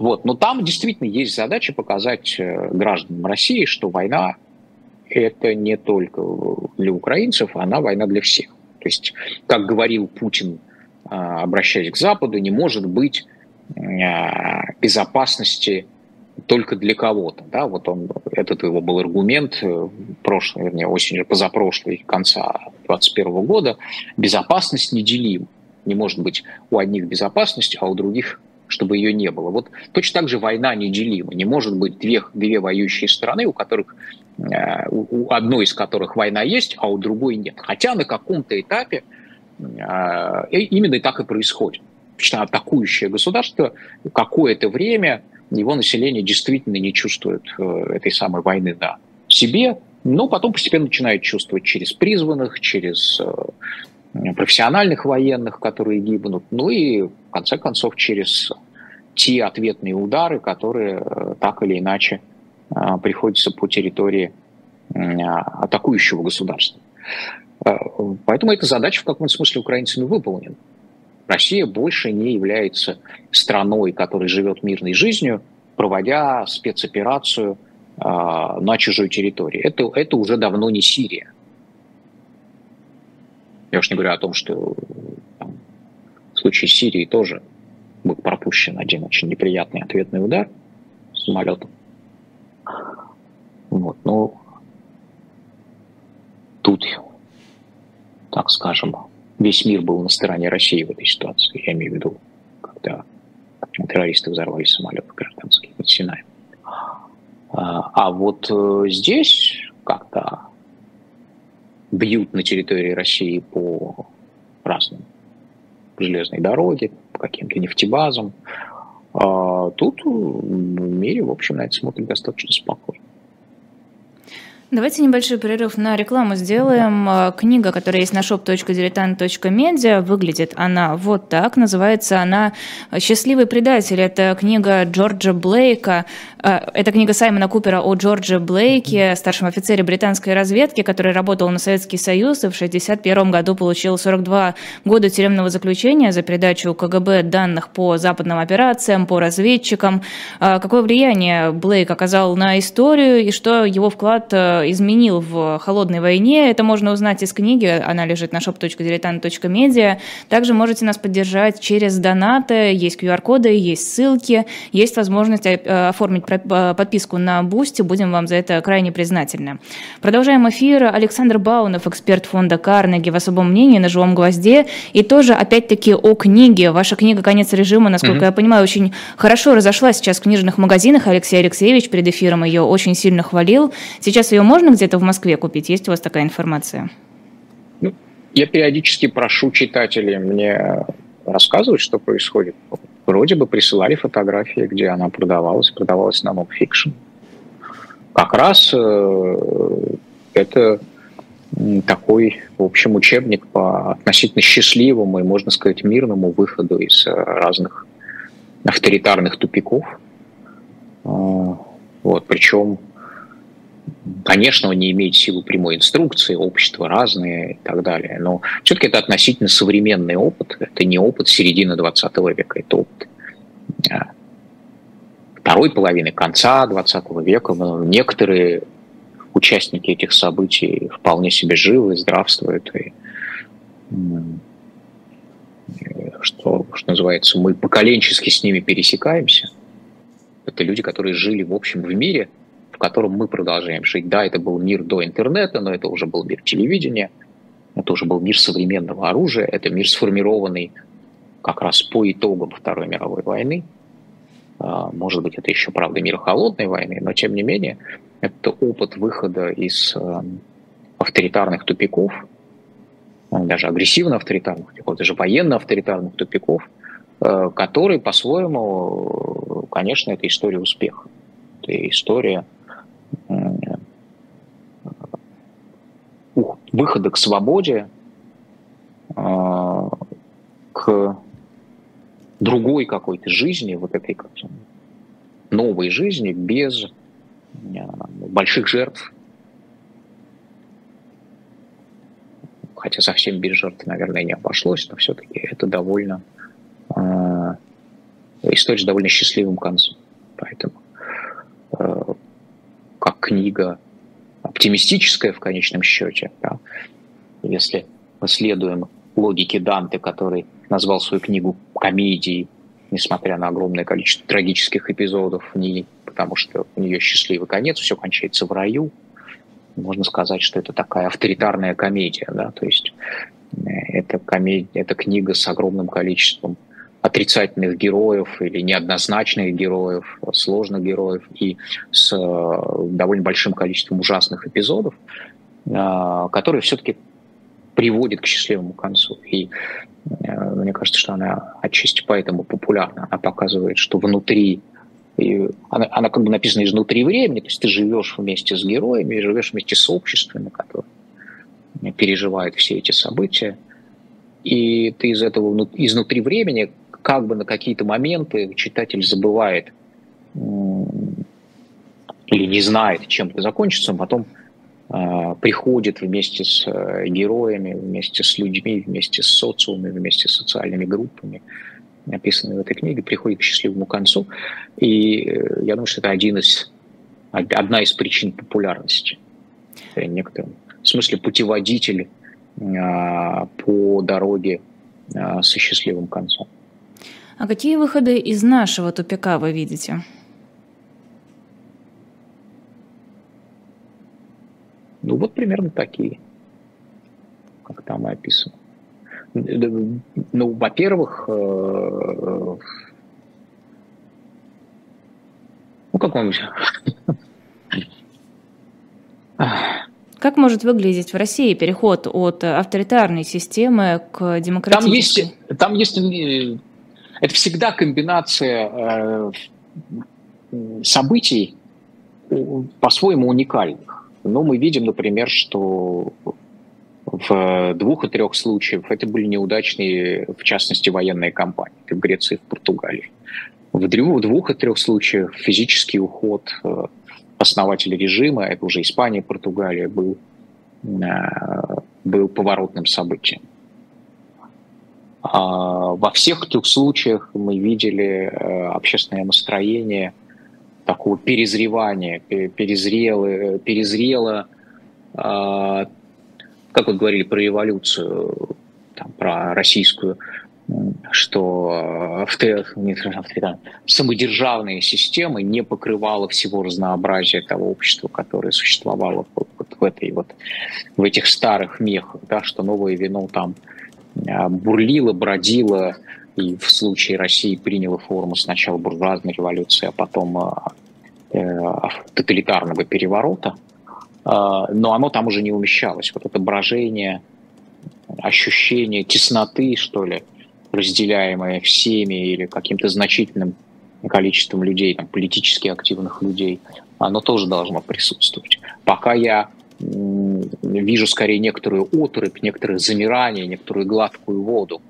Вот. Но там действительно есть задача показать э, гражданам России, что война – это не только для украинцев, она война для всех. То есть, как говорил Путин, э, обращаясь к Западу, не может быть безопасности только для кого-то. Да? Вот он, этот его был аргумент э, прошлой, вернее, осенью, позапрошлой, конца 2021 года. Безопасность неделима. Не может быть у одних безопасность, а у других чтобы ее не было. Вот точно так же война неделима. Не может быть две, две воюющие страны, у которых э, у одной из которых война есть, а у другой нет. Хотя на каком-то этапе э, именно так и происходит. Потому атакующее государство какое-то время его население действительно не чувствует э, этой самой войны на себе, но потом постепенно начинает чувствовать через призванных, через э, профессиональных военных, которые гибнут, ну и, в конце концов, через те ответные удары, которые э, так или иначе приходятся по территории атакующего государства. Поэтому эта задача в каком-то смысле украинцами выполнена. Россия больше не является страной, которая живет мирной жизнью, проводя спецоперацию э, на чужой территории. Это, это уже давно не Сирия. Я уж не говорю о том, что там, в случае Сирии тоже был пропущен один очень неприятный ответный удар самолетом. Вот, но тут, так скажем, весь мир был на стороне России в этой ситуации. Я имею в виду, когда террористы взорвали самолет гражданский под Синаем. А, а вот э, здесь как-то бьют на территории России по разным железной дороге, по каким-то нефтебазам. А тут в мире, в общем, на это смотрят достаточно спокойно. Давайте небольшой перерыв на рекламу сделаем. Э, книга, которая есть на shop.diletant.media, выглядит она вот так. Называется она «Счастливый предатель». Это книга Джорджа Блейка. Э, это книга Саймона Купера о Джордже Блейке, старшем офицере британской разведки, который работал на Советский Союз и в 1961 году получил 42 года тюремного заключения за передачу КГБ данных по западным операциям, по разведчикам. Э, какое влияние Блейк оказал на историю и что его вклад изменил в холодной войне. Это можно узнать из книги, она лежит на shop.diletant.media. Также можете нас поддержать через донаты, есть QR-коды, есть ссылки, есть возможность э, оформить э, подписку на Boosty, будем вам за это крайне признательны. Продолжаем эфир. Александр Баунов, эксперт фонда Карнеги в особом мнении на живом гвозде. И тоже, опять-таки, о книге. Ваша книга «Конец режима», насколько mm-hmm. я понимаю, очень хорошо разошлась сейчас в книжных магазинах. Алексей Алексеевич перед эфиром ее очень сильно хвалил. Сейчас ее можно где-то в Москве купить? Есть у вас такая информация? Ну, я периодически прошу читателей мне рассказывать, что происходит. Вроде бы присылали фотографии, где она продавалась, продавалась на нонфикшн. Как раз э, это такой, в общем, учебник по относительно счастливому и, можно сказать, мирному выходу из э, разных авторитарных тупиков. Э, вот, причем Конечно, он не имеет силу прямой инструкции, общества разные и так далее, но все-таки это относительно современный опыт, это не опыт середины 20 века, это опыт а, второй половины, конца 20 века. Некоторые участники этих событий вполне себе живы, здравствуют. И, что, что называется, мы поколенчески с ними пересекаемся. Это люди, которые жили, в общем, в мире – котором мы продолжаем жить. Да, это был мир до интернета, но это уже был мир телевидения, это уже был мир современного оружия, это мир сформированный как раз по итогам Второй мировой войны. А, может быть, это еще, правда, мир холодной войны, но тем не менее, это опыт выхода из а, авторитарных тупиков, ну, даже агрессивно-авторитарных тупиков, даже военно-авторитарных тупиков, э, которые по-своему, конечно, это история успеха. Это история выхода к свободе, к другой какой-то жизни, вот этой как новой жизни без больших жертв. Хотя совсем без жертв, наверное, не обошлось, но все-таки это довольно э, история с довольно счастливым концом. Поэтому как книга оптимистическая в конечном счете, да, если мы следуем логике Данте, который назвал свою книгу комедией, несмотря на огромное количество трагических эпизодов в ней, потому что у нее счастливый конец, все кончается в раю. Можно сказать, что это такая авторитарная комедия, да, то есть э, это, комедия, это книга с огромным количеством отрицательных героев или неоднозначных героев, сложных героев и с э, довольно большим количеством ужасных эпизодов, э, которые все-таки приводит к счастливому концу. И э, мне кажется, что она отчасти поэтому популярна. Она показывает, что внутри и она, она как бы написана изнутри времени, то есть ты живешь вместе с героями, живешь вместе с обществами, которые переживают все эти события, и ты из этого изнутри времени как бы на какие-то моменты читатель забывает или не знает, чем это закончится, а потом а, приходит вместе с э, героями, вместе с людьми, вместе с социумами, вместе с социальными группами, описанные в этой книге, приходит к счастливому концу. И э, я думаю, что это один из, одна из причин популярности. В некотором смысле путеводитель а, по дороге а, со счастливым концом. А какие выходы из нашего тупика вы видите? Ну, вот примерно такие, как там и описано. Ну, во-первых, э, ну, как вам Как может выглядеть в России переход от авторитарной системы к демократической? Там есть, там есть это всегда комбинация э, событий по-своему уникальных. Но мы видим, например, что в двух и трех случаях это были неудачные, в частности, военные кампании в Греции и в Португалии. В двух и трех случаях физический уход э, основателя режима, это уже Испания, Португалия, был, э, был поворотным событием. А во всех трех случаях мы видели э, общественное настроение – такого перезревания, перезрело, перезрело э, как вы говорили про революцию, там, про российскую, что нет, самодержавные системы не покрывала всего разнообразия того общества, которое существовало вот в этой вот в этих старых мехах, да, что новое вино там а, бурлило, бродило, и в случае России приняла форму сначала буржуазной революции, а потом э, э тоталитарного переворота, э, но оно там уже не умещалось. Вот это брожение, ощущение тесноты, что ли, разделяемое всеми или каким-то значительным количеством людей, там, политически активных людей, оно тоже должно присутствовать. Пока я вижу скорее некоторую отрыбь, некоторое замирание, некоторую гладкую воду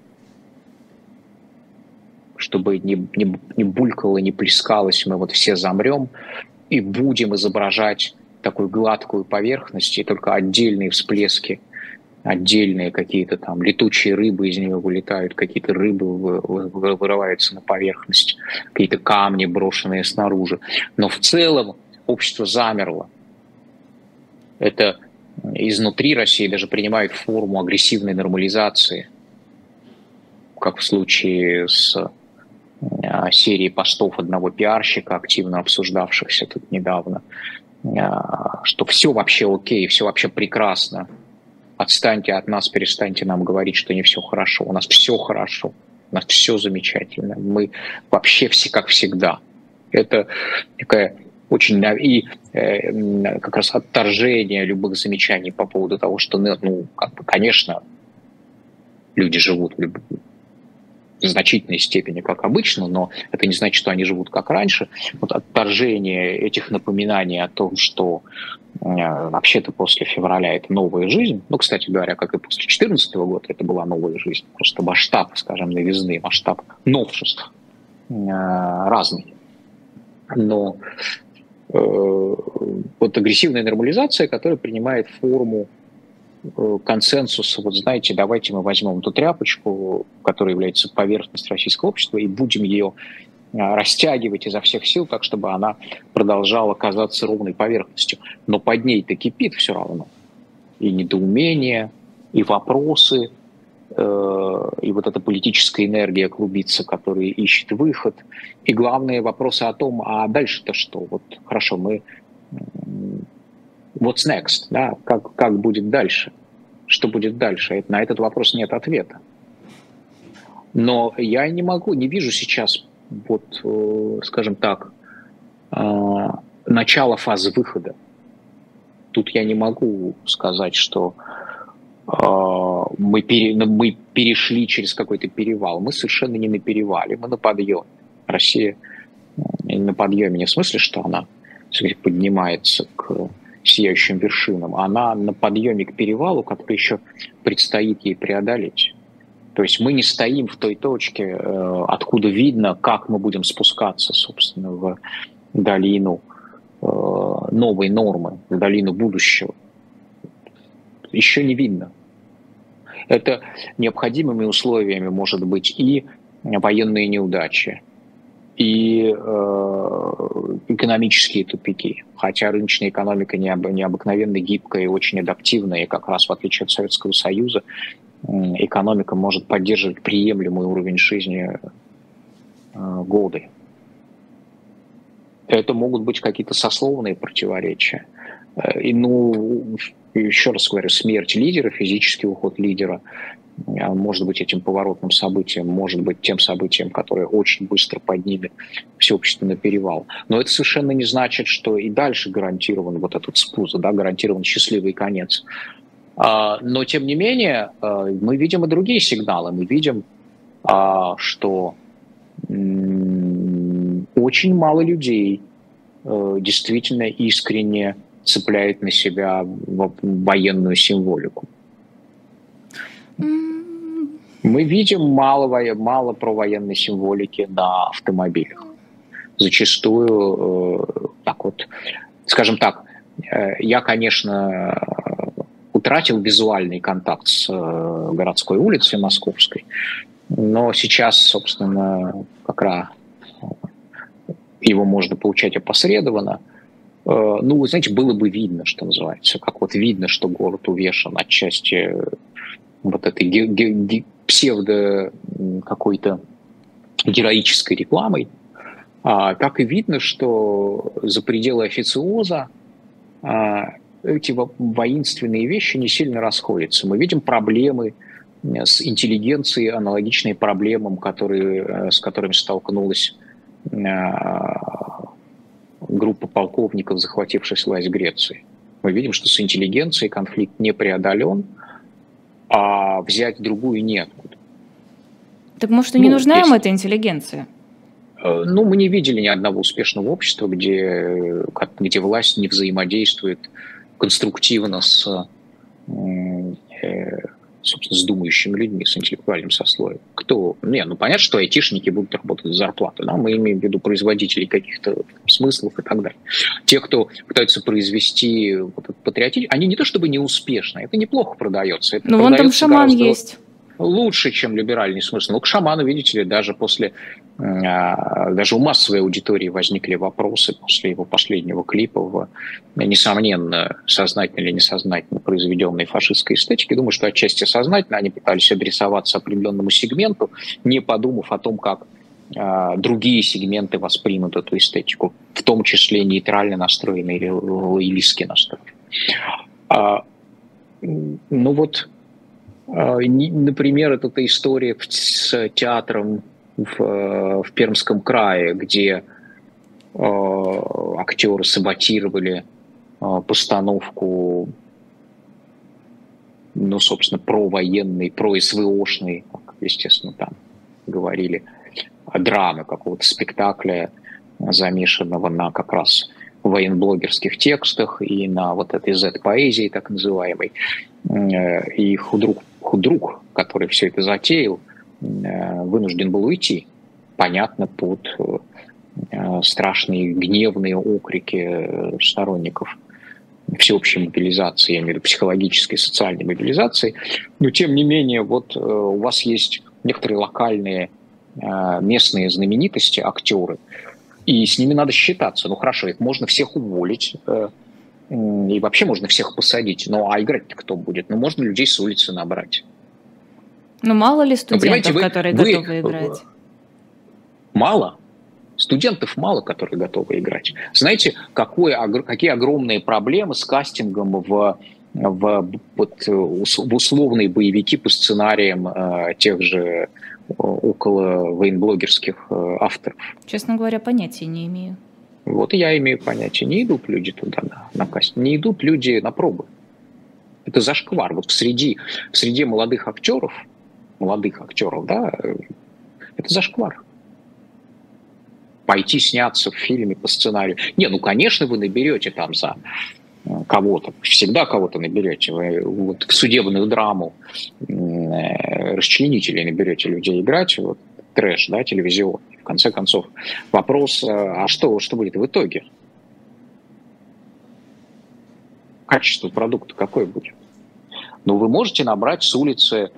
чтобы не, не, не булькало, не плескалось, мы вот все замрем и будем изображать такую гладкую поверхность, и только отдельные всплески, отдельные какие-то там летучие рыбы из нее вылетают, какие-то рыбы вырываются на поверхность, какие-то камни, брошенные снаружи. Но в целом общество замерло. Это изнутри России даже принимает форму агрессивной нормализации, как в случае с Э, серии постов одного пиарщика, активно обсуждавшихся тут недавно, э, что все вообще окей, все вообще прекрасно. Отстаньте от нас, перестаньте нам говорить, что не все хорошо. У нас все хорошо, у нас все замечательно. Мы вообще все как всегда. Это такая очень и э, как раз отторжение любых замечаний по поводу того, что, ну, ну как бы, конечно, люди живут в, значительной степени, как обычно, но это не значит, что они живут как раньше. Вот отторжение этих напоминаний о том, что э, вообще-то после февраля это новая жизнь, ну, кстати говоря, как и после 2014 года это была новая жизнь, просто масштаб, скажем, новизны, масштаб новшеств э, разный. Но вот агрессивная нормализация, которая принимает форму Э, консенсуса, вот знаете, давайте мы возьмем эту тряпочку, которая является поверхностью российского общества, и будем ее э, растягивать изо всех сил, так чтобы она продолжала казаться ровной поверхностью. Но под ней-то кипит все равно. И недоумение, и вопросы, э, и вот эта политическая энергия клубится, которая ищет выход. И главные вопросы о том, а дальше-то что? Вот хорошо, мы what's next, да, как, как будет дальше, что будет дальше. На этот вопрос нет ответа. Но я не могу, не вижу сейчас, вот, э, скажем так, э, начала фазы выхода. Тут я не могу сказать, что э, мы, пере, ну, мы перешли через какой-то перевал. Мы совершенно не на перевале, мы на подъеме. Россия на подъеме не в смысле, что она поднимается к сияющим вершинам, она на подъеме к перевалу, который еще предстоит ей преодолеть. То есть мы не стоим в той точке, э, откуда видно, как мы будем спускаться, собственно, в долину э, новой нормы, в долину будущего. Еще не видно. Это необходимыми условиями может быть и военные неудачи, и э, экономические тупики. Хотя рыночная экономика необ, необыкновенно гибкая и очень адаптивная, и как раз в отличие от Советского Союза, экономика может поддерживать приемлемый уровень жизни э, годы. Это могут быть какие-то сословные противоречия. Э, и, ну, еще раз говорю, смерть лидера, физический уход лидера а, может быть этим поворотным событием, может быть тем событием, которое очень быстро поднимет все общество на перевал. Но это совершенно не значит, что и дальше гарантирован вот этот спуск, да, гарантирован счастливый конец. А, но тем не менее а, мы видим и другие сигналы. Мы видим, что очень мало людей действительно искренне цепляет на себя военную символику. Мы видим мало, мало про военной символики на автомобилях. Зачастую, э, так вот, скажем так, э, я, конечно, утратил визуальный контакт с э, городской улицей московской, но сейчас, собственно, как раз его можно получать опосредованно. Ну, вы знаете, было бы видно, что называется, как вот видно, что город увешан отчасти вот этой ге- ге- псевдо какой-то героической рекламой, а, так и видно, что за пределы официоза а, эти воинственные вещи не сильно расходятся. Мы видим проблемы с интеллигенцией, аналогичные проблемам, которые, э, с которыми столкнулась а, группа полковников, захвативших власть в Греции. Мы видим, что с интеллигенцией конфликт не преодолен, а взять другую нет. Так может, и не ну, нужна есть... им эта интеллигенция? Э, ну, мы не видели ни одного успешного общества, где, где власть не взаимодействует конструктивно с, собственно, с думающими людьми, с интеллектуальным сословием. Кто? Не, ну понятно, что айтишники будут работать за зарплату, да? мы имеем в виду производителей каких-то смыслов и так далее. Те, кто пытаются произвести вот патриотизм, они не то чтобы не успешны, это неплохо продается. Но ну, вон там шаман гораздо... есть лучше, чем либеральный смысл. Но к шаману, видите ли, даже после, а, даже у массовой аудитории возникли вопросы после его последнего клипа в, несомненно, сознательно или несознательно произведенной фашистской эстетике. Думаю, что отчасти сознательно они пытались адресоваться определенному сегменту, не подумав о том, как а, другие сегменты воспримут эту эстетику, в том числе нейтрально настроенные или лоялистски настроенные. А, ну вот например, это эта история с театром в, в Пермском крае, где актеры саботировали постановку, ну, собственно, провоенной, про-СВОшной, естественно, там говорили, драмы какого-то спектакля, замешанного на как раз военблогерских текстах и на вот этой Z-поэзии так называемой. Э, и худрук, худрук, который все это затеял, э, вынужден был уйти. Понятно, под э, страшные гневные окрики сторонников всеобщей мобилизации, я имею в виду психологической, социальной мобилизации. Но тем не менее, вот у вас есть некоторые локальные местные знаменитости, актеры, и с ними надо считаться. Ну хорошо, их можно всех уволить, э, и вообще можно всех посадить. Ну а играть кто будет? Ну можно людей с улицы набрать. Ну мало ли ну, студентов, вы, которые вы, готовы играть? Мало. Студентов мало, которые готовы играть. Знаете, какое, какие огромные проблемы с кастингом в, в, вот, в условные боевики по сценариям э, тех же около военблогерских э, авторов. Честно говоря, понятия не имею. Вот я имею понятие. Не идут люди туда на, на кастинг, не идут люди на пробы. Это зашквар. Вот среди, среди молодых актеров, молодых актеров, да, это зашквар. Пойти сняться в фильме по сценарию. Не, ну, конечно, вы наберете там за кого-то, всегда кого-то наберете. Вы вот в судебную драму э, расчленителей наберете людей играть, вот, трэш, да, телевизион. В конце концов, вопрос, э, а что, что будет в итоге? Качество продукта какое будет? Ну, вы можете набрать с улицы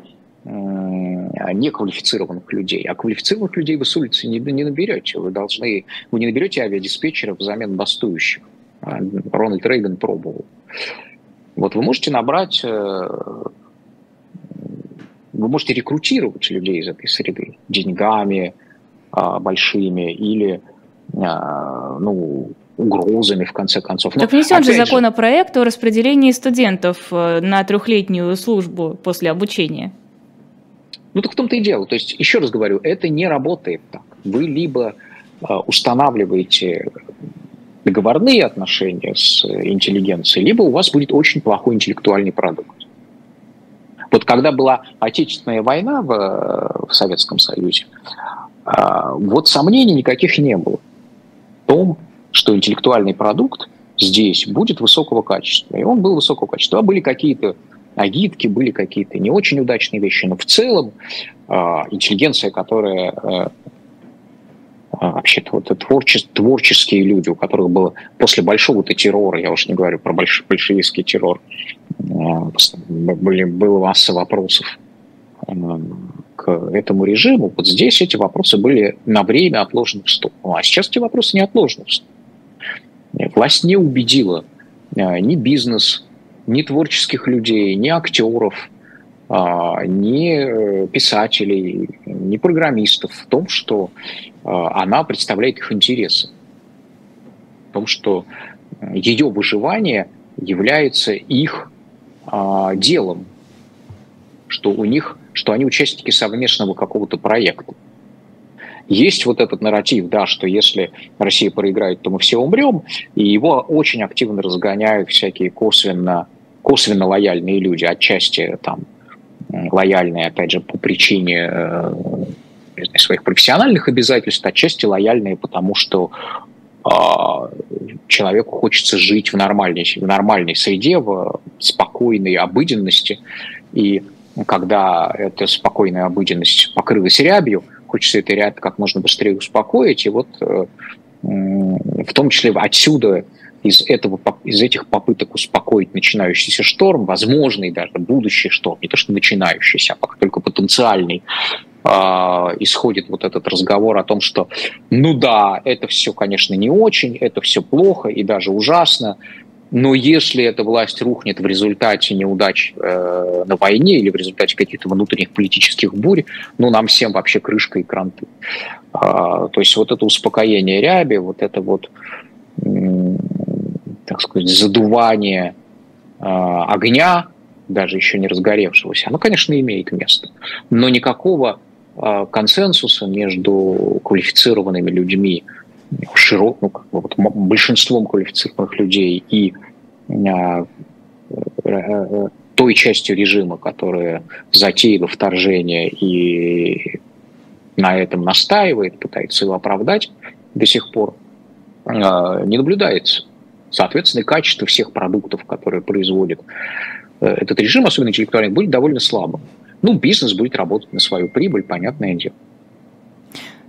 неквалифицированных людей. А квалифицированных людей вы с улицы не, не наберете. Вы должны, вы не наберете авиадиспетчеров взамен бастующих. А, Рональд Рейган пробовал. Вот вы можете набрать, э, вы можете рекрутировать людей из этой среды деньгами а, большими или а, ну, угрозами, в конце концов. Но, так внесен же законопроект о распределении студентов э, на трехлетнюю службу после обучения. Ну так в том-то и дело. То есть, еще раз говорю, это не работает так. Вы либо устанавливаете договорные отношения с интеллигенцией, либо у вас будет очень плохой интеллектуальный продукт. Вот когда была Отечественная война в, в Советском Союзе, а, вот сомнений никаких не было в том, что интеллектуальный продукт здесь будет высокого качества. И он был высокого качества. Были какие-то агитки, были какие-то не очень удачные вещи, но в целом а, интеллигенция, которая э, вообще-то вот творче, творческие люди, у которых было после большого-то террора, я уж не говорю про больш, большевистский террор, а, были, было масса вопросов а, к этому режиму. Вот здесь эти вопросы были на время отложены в сторону. А сейчас эти вопросы не отложены в сторону. Власть не убедила ни бизнес, ни творческих людей, ни актеров, ни э, писателей, ни программистов в том, что а, она представляет их интересы. В том, что ее выживание является их а, делом, что у них, что они участники совместного какого-то проекта. Есть вот этот нарратив, да, что если Россия проиграет, то мы все умрем, и его очень активно разгоняют всякие косвенно, косвенно лояльные люди, отчасти там лояльные, опять же, по причине э, знаю, своих профессиональных обязательств, отчасти лояльные, потому что э, человеку хочется жить в нормальной, в нормальной среде, в спокойной обыденности. И когда эта спокойная обыденность покрылась рябью, хочется этой рябь как можно быстрее успокоить. И вот э, в том числе отсюда из, этого, из этих попыток успокоить начинающийся шторм, возможный даже будущий шторм, не то что начинающийся, а пока только потенциальный, э, исходит вот этот разговор о том, что ну да, это все, конечно, не очень, это все плохо и даже ужасно, но если эта власть рухнет в результате неудач э, на войне или в результате каких-то внутренних политических бурь, ну нам всем вообще крышка и кранты. А, то есть вот это успокоение ряби, вот это вот так сказать, задувание э, огня, даже еще не разгоревшегося, оно, конечно, имеет место. Но никакого консенсуса между квалифицированными людьми широк, ну, как бы вот большинством квалифицированных людей и а, той частью режима, которая затеяла вторжение и на этом настаивает, пытается его оправдать до сих пор, не наблюдается. Соответственно, качество всех продуктов, которые производит э, этот режим, особенно интеллектуальный, будет довольно слабым. Ну, бизнес будет работать на свою прибыль, понятное дело.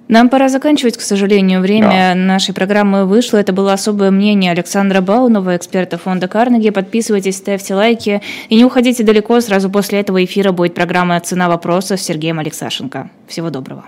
Нам пора заканчивать, к сожалению. Время да. нашей программы вышло. Это было особое мнение Александра Баунова, эксперта фонда Карнеги. Подписывайтесь, ставьте лайки и не уходите далеко. Сразу после этого эфира будет программа «Цена вопроса» с Сергеем Алексашенко. Всего доброго.